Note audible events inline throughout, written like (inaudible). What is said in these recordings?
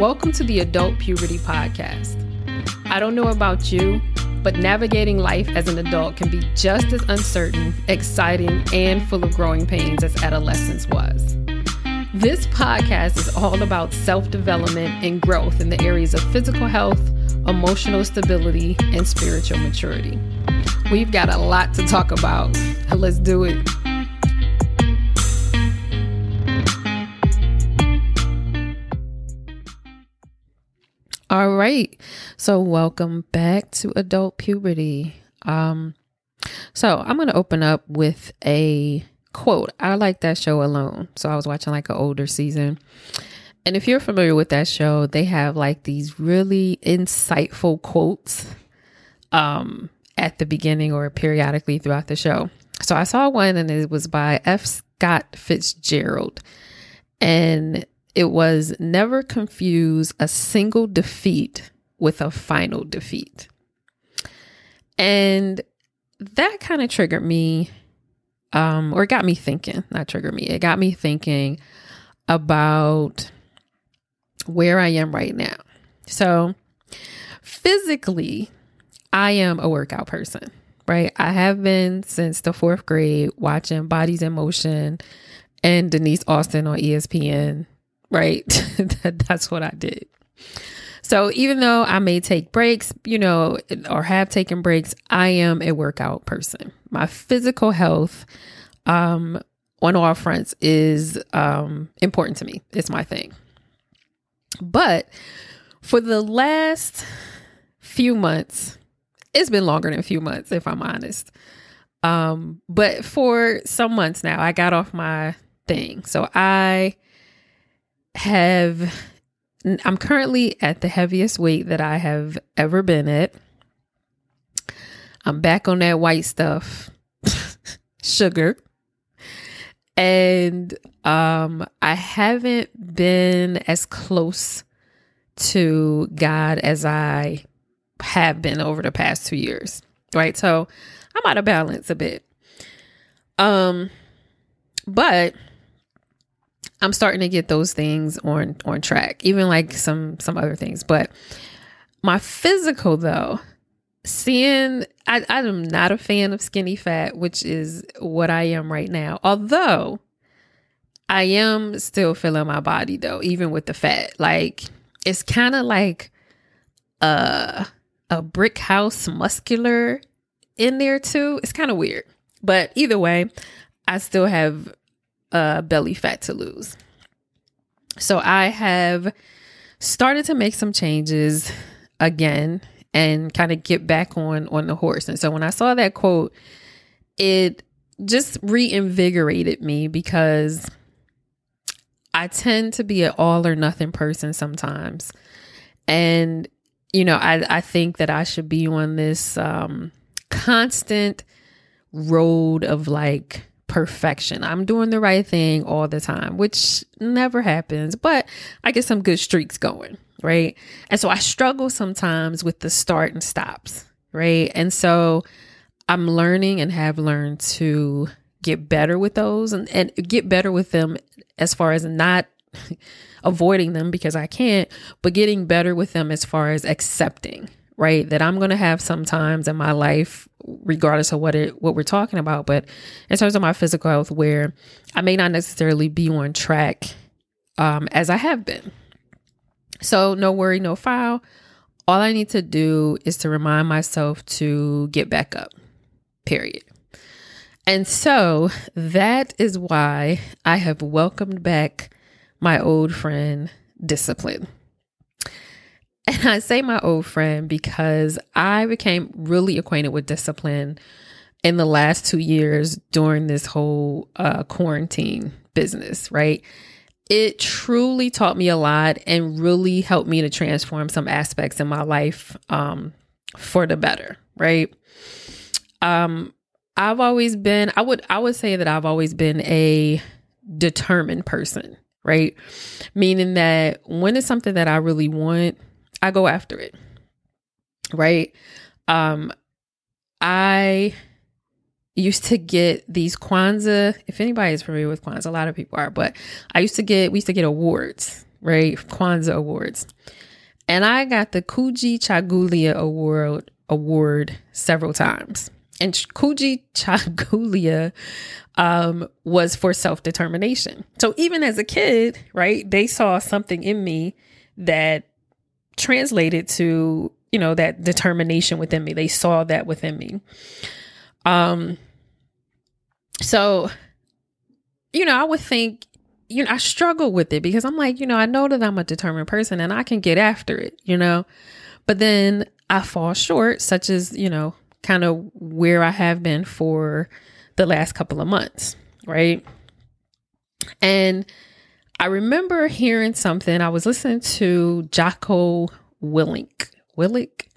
Welcome to the Adult Puberty Podcast. I don't know about you, but navigating life as an adult can be just as uncertain, exciting, and full of growing pains as adolescence was. This podcast is all about self development and growth in the areas of physical health, emotional stability, and spiritual maturity. We've got a lot to talk about. Let's do it. All right. So welcome back to adult puberty. Um so I'm going to open up with a quote. I like that show alone. So I was watching like an older season. And if you're familiar with that show, they have like these really insightful quotes um at the beginning or periodically throughout the show. So I saw one and it was by F. Scott Fitzgerald. And it was never confuse a single defeat with a final defeat. And that kind of triggered me, um, or got me thinking, not triggered me, it got me thinking about where I am right now. So, physically, I am a workout person, right? I have been since the fourth grade watching Bodies in Motion and Denise Austin on ESPN right? (laughs) That's what I did. So even though I may take breaks, you know, or have taken breaks, I am a workout person. My physical health um on all fronts is um important to me. It's my thing. But for the last few months, it's been longer than a few months if I'm honest. Um but for some months now, I got off my thing. So I have I'm currently at the heaviest weight that I have ever been at. I'm back on that white stuff, (laughs) sugar. And um I haven't been as close to God as I have been over the past 2 years. Right? So I'm out of balance a bit. Um but I'm starting to get those things on on track, even like some some other things. But my physical though, seeing I, I am not a fan of skinny fat, which is what I am right now. Although I am still feeling my body though, even with the fat. Like it's kind of like a a brick house muscular in there too. It's kind of weird. But either way, I still have uh, belly fat to lose. So I have started to make some changes again and kind of get back on on the horse. And so when I saw that quote, it just reinvigorated me because I tend to be an all or nothing person sometimes. And you know, I I think that I should be on this um constant road of like perfection. I'm doing the right thing all the time, which never happens, but I get some good streaks going, right? And so I struggle sometimes with the start and stops, right? And so I'm learning and have learned to get better with those and, and get better with them as far as not (laughs) avoiding them because I can't, but getting better with them as far as accepting, right? That I'm going to have sometimes in my life, regardless of what it, what we're talking about, but in terms of my physical health, where I may not necessarily be on track um, as I have been. So no worry, no foul. All I need to do is to remind myself to get back up. Period. And so that is why I have welcomed back my old friend, Discipline. And I say my old friend because I became really acquainted with discipline in the last two years during this whole uh, quarantine business, right? It truly taught me a lot and really helped me to transform some aspects in my life um, for the better, right? Um, I've always been, I would, I would say that I've always been a determined person, right? Meaning that when it's something that I really want, I go after it. Right? Um I used to get these Kwanzaa, if anybody is familiar with Kwanzaa, a lot of people are, but I used to get we used to get awards right? Kwanzaa Awards. And I got the Kujichagulia Award award several times. And Kujichagulia um, was for self determination. So even as a kid, right, they saw something in me that translated to you know that determination within me. They saw that within me. Um. So, you know, I would think you know, I struggle with it because I'm like, you know, I know that I'm a determined person and I can get after it, you know, but then I fall short, such as, you know, kind of where I have been for the last couple of months, right? And I remember hearing something. I was listening to Jocko Willink. Willink?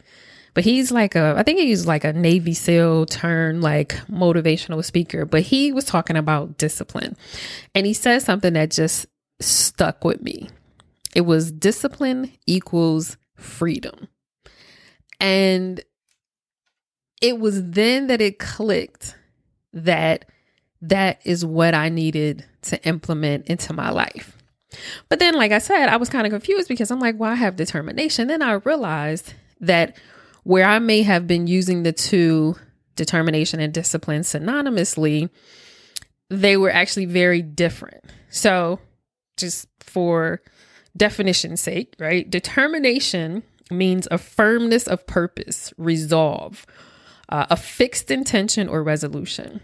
But he's like a, I think he's like a Navy SEAL turned like motivational speaker. But he was talking about discipline. And he said something that just stuck with me. It was discipline equals freedom. And it was then that it clicked that that is what I needed to implement into my life. But then, like I said, I was kind of confused because I'm like, well, I have determination. Then I realized that where I may have been using the two determination and discipline synonymously, they were actually very different. So, just for definition's sake, right? Determination means a firmness of purpose, resolve, uh, a fixed intention or resolution.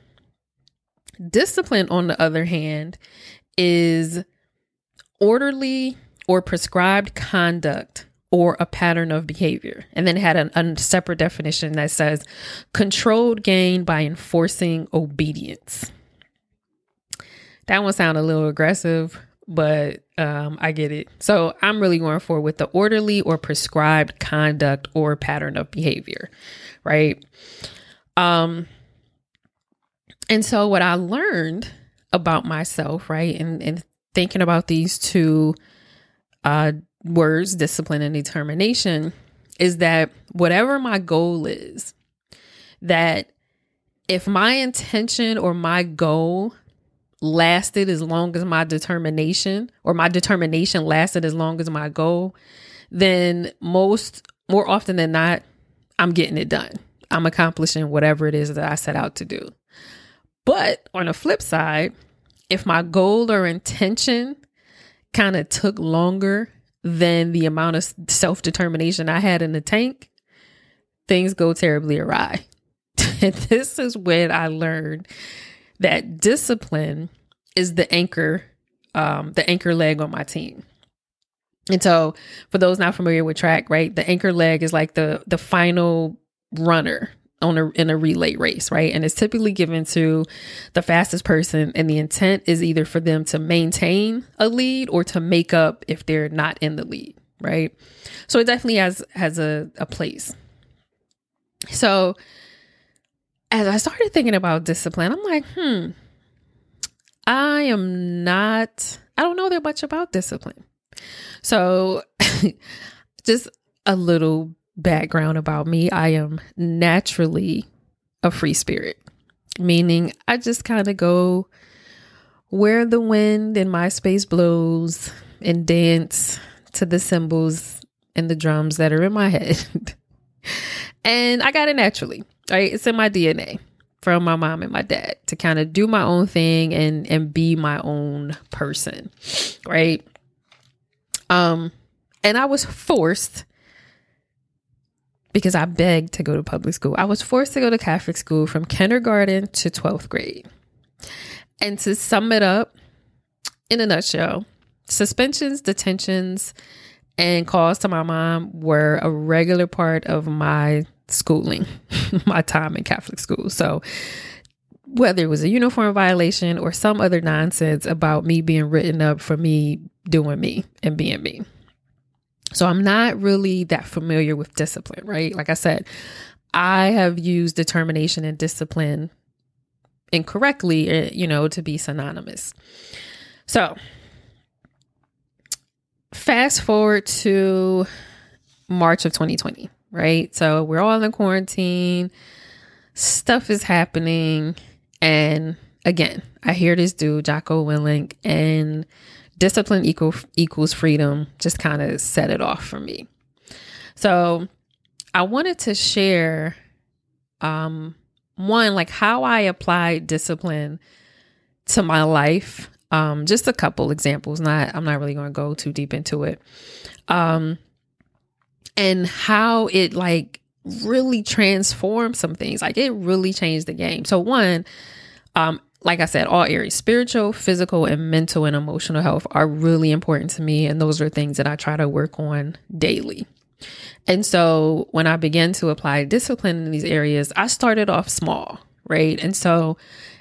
Discipline, on the other hand, is orderly or prescribed conduct or a pattern of behavior. And then had a, separate definition that says controlled gain by enforcing obedience. That one sounded a little aggressive, but um, I get it. So I'm really going for with the orderly or prescribed conduct or pattern of behavior, right? Um, and so what I learned about myself, right, and, and thinking about these two uh, words, discipline and determination, is that whatever my goal is, that if my intention or my goal lasted as long as my determination or my determination lasted as long as my goal, then most more often than not, I'm getting it done. I'm accomplishing whatever it is that I set out to do. But on the flip side, if my goal or intention kind of took longer than the amount of self determination I had in the tank, things go terribly awry. (laughs) and this is when I learned that discipline is the anchor, um, the anchor leg on my team. And so, for those not familiar with track, right, the anchor leg is like the the final runner on a in a relay race, right? And it's typically given to the fastest person and the intent is either for them to maintain a lead or to make up if they're not in the lead, right? So it definitely has has a, a place. So as I started thinking about discipline, I'm like, hmm, I am not, I don't know that much about discipline. So (laughs) just a little background about me, I am naturally a free spirit, meaning I just kind of go where the wind in my space blows and dance to the cymbals and the drums that are in my (laughs) head. and I got it naturally, right? It's in my DNA from my mom and my dad to kind of do my own thing and and be my own person, right? Um and I was forced because I begged to go to public school. I was forced to go to Catholic school from kindergarten to 12th grade. And to sum it up in a nutshell, suspensions, detentions, and calls to my mom were a regular part of my schooling, (laughs) my time in Catholic school. So whether it was a uniform violation or some other nonsense about me being written up for me doing me and being me. So I'm not really that familiar with discipline, right? Like I said, I have used determination and discipline incorrectly, eh, you know, to be synonymous. So fast forward to March of 2020, right? So we're all in quarantine, stuff is happening. And again, I hear this dude, Jocko Willink, and discipline equal, equals freedom just kind of set it off for me. So I wanted to share um, one, like how I apply discipline to my life. Um, just a couple examples. Not I'm not really going to go too deep into it. Um, and how it like really transformed some things. Like it really changed the game. So one, um, like I said, all areas, spiritual, physical, and mental and emotional health are really important to me. And those are things that I try to work on daily. And so when I began to apply discipline in these areas, I started off small, right? And so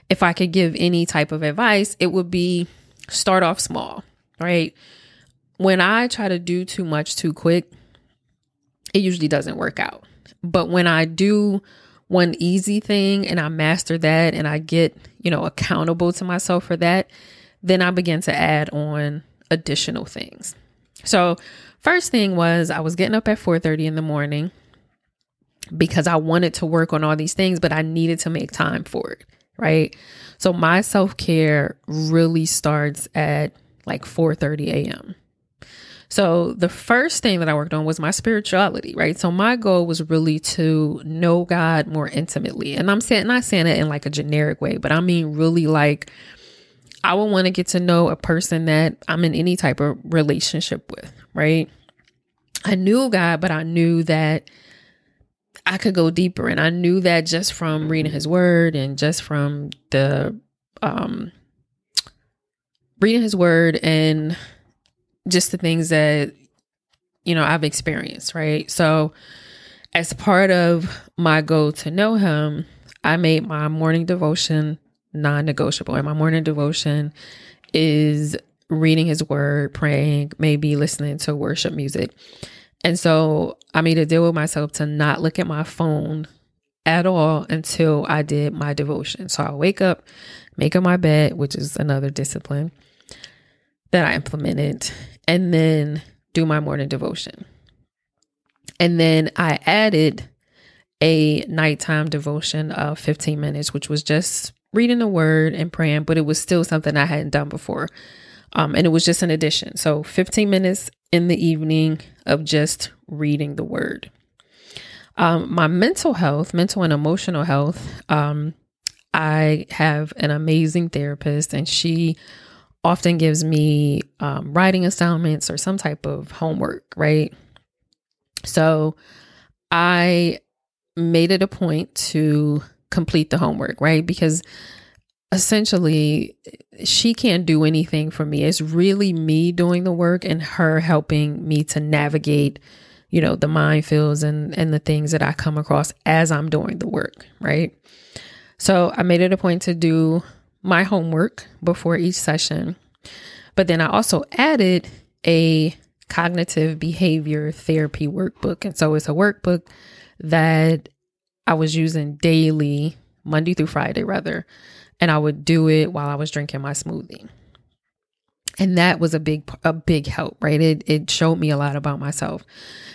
if I could give any type of advice, it would be start off small, right? When I try to do too much too quick, it usually doesn't work out. But when I do one easy thing and I master that and I get, you know, accountable to myself for that, then I begin to add on additional things. So, first thing was I was getting up at 4:30 in the morning because I wanted to work on all these things, but I needed to make time for it, right? So my self-care really starts at like 4:30 a.m. So the first thing that I worked on was my spirituality, right? So my goal was really to know God more intimately. And I'm saying not saying it in like a generic way, but I mean really like I would want to get to know a person that I'm in any type of relationship with, right? I knew God, but I knew that I could go deeper. And I knew that just from reading his word and just from the um reading his word and just the things that you know I've experienced, right? So as part of my goal to know him, I made my morning devotion non-negotiable. And my morning devotion is reading his word, praying, maybe listening to worship music. And so I made a deal with myself to not look at my phone at all until I did my devotion. So I wake up, make up my bed, which is another discipline that I implemented, and then do my morning devotion. And then I added a nighttime devotion of 15 minutes, which was just reading the word and praying, but it was still something I hadn't done before. Um, and it was just an addition. So 15 minutes in the evening of just reading the word. Um, my mental health, mental and emotional health, um, I have an amazing therapist, and she often gives me um, writing assignments or some type of homework, right? So I made it a point to complete the homework, right? Because essentially she can't do anything for me. It's really me doing the work and her helping me to navigate, you know, the minefields and and the things that I come across as I'm doing the work, right? So I made it a point to do my homework before each session. But then I also added a cognitive behavior therapy workbook. And so it's a workbook that I was using daily, Monday through Friday, rather. And I would do it while I was drinking my smoothie. And that was a big a big help, right? It it showed me a lot about myself.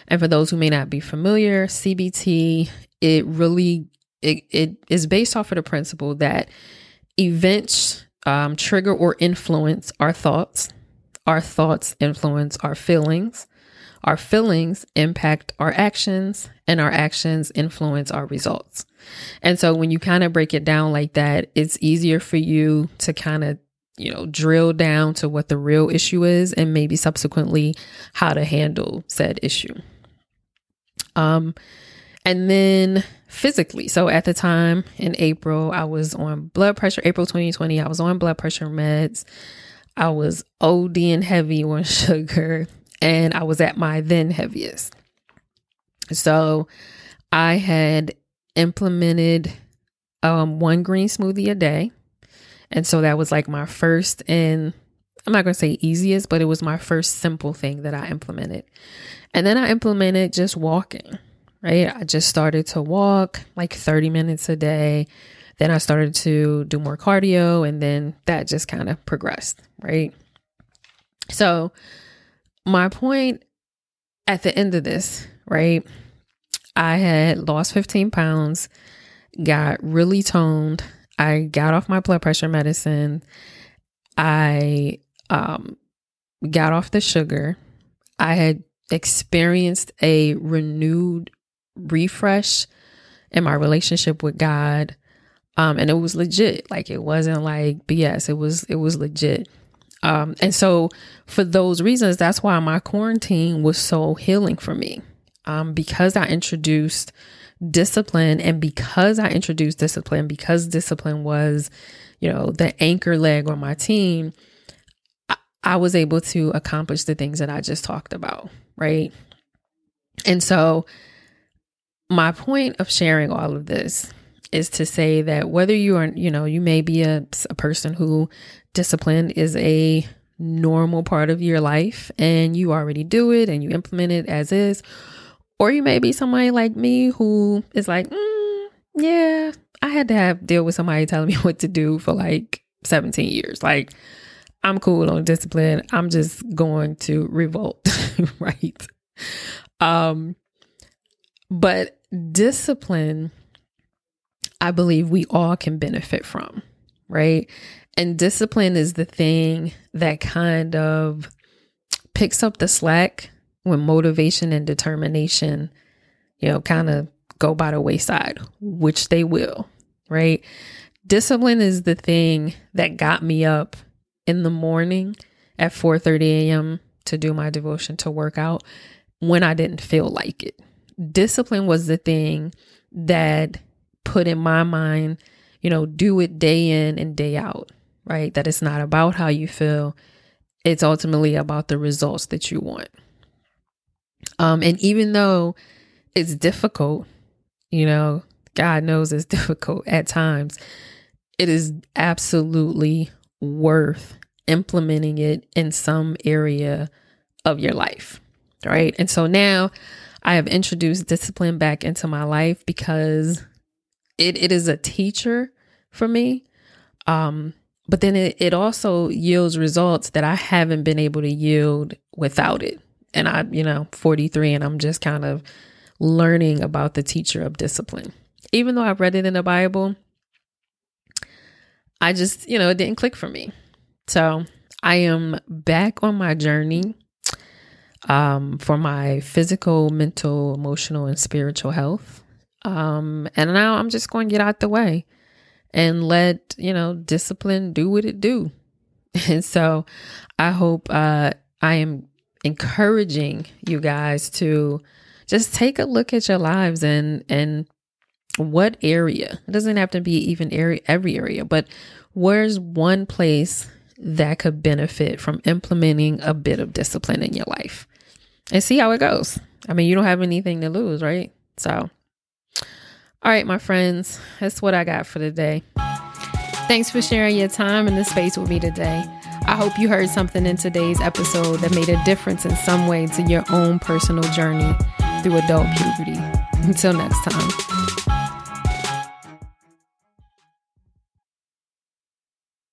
And for those who may not be familiar, CBT, it really it, it is based off of the principle that events um, trigger or influence our thoughts. Our thoughts influence our feelings. Our feelings impact our actions, and our actions influence our results. And so, when you kind of break it down like that, it's easier for you to kind of, you know, drill down to what the real issue is and maybe subsequently how to handle said issue. Um, and then physically. So at the time in April, I was on blood pressure, April 2020, I was on blood pressure meds. I was OD and heavy (laughs) on sugar, and I was at my then heaviest. So I had implemented um, one green smoothie a day. And so that was like my first and I'm not going to say easiest, but it was my first simple thing that I implemented. And then I implemented just walking right? I just started to walk like 30 minutes a day. Then I started to do more cardio, and then that just kind of progressed, right? So, my point at the end of this, right? I had lost 15 pounds, got really toned. I got off my blood pressure medicine. I um, got off the sugar. I had experienced a renewed refresh in my relationship with God. Um, and it was legit. Like it wasn't like BS. It was it was legit. Um, and so for those reasons, that's why my quarantine was so healing for me. Um, because I introduced discipline and because I introduced discipline, because discipline was, you know, the anchor leg on my team, I, I was able to accomplish the things that I just talked about, right? And so my point of sharing all of this is to say that whether you are, you know, you may be a, a person who discipline is a normal part of your life and you already do it and you implement it as is, or you may be somebody like me who is like, mm, yeah, I had to have deal with somebody telling me (laughs) what to do for like 17 years. Like, I'm cool on discipline. I'm just going to revolt, (laughs) right? Um, but discipline, I believe we all can benefit from, right? And discipline is the thing that kind of picks up the slack when motivation and determination, you know, kind of go by the wayside, which they will, right? Discipline is the thing that got me up in the morning at 4:30 a.m. to do my devotion to work out when I didn't feel like it discipline was the thing that put in my mind, you know, do it day in and day out, right? That it's not about how you feel, it's ultimately about the results that you want. Um, and even though it's difficult, you know, God knows it's (laughs) difficult at times, it is absolutely worth implementing it in some area of your life, right? And so now I have introduced discipline back into my life because it, it is a teacher for me. Um, but then it, it also yields results that I haven't been able to yield without it. And I, you know, 43 and I'm just kind of learning about the teacher of discipline. Even though I've read it in the Bible, I just, you know, it didn't click for me. So I am back on my journey um, for my physical, mental, emotional, and spiritual health. Um, and now I'm just going to get out the way and let, you know, discipline do what it do. (laughs) And so I hope uh, I am encouraging you guys to just take a look at your lives and and what area it doesn't have to be even area every area but where's one place that could benefit from implementing a bit of discipline in your life and see how it goes. I mean, you don't have anything to lose, right? So, all right, my friends, that's what I got for today. Thanks for sharing your time in this space with me today. I hope you heard something in today's episode that made a difference in some way to your own personal journey through adult puberty. Until next time.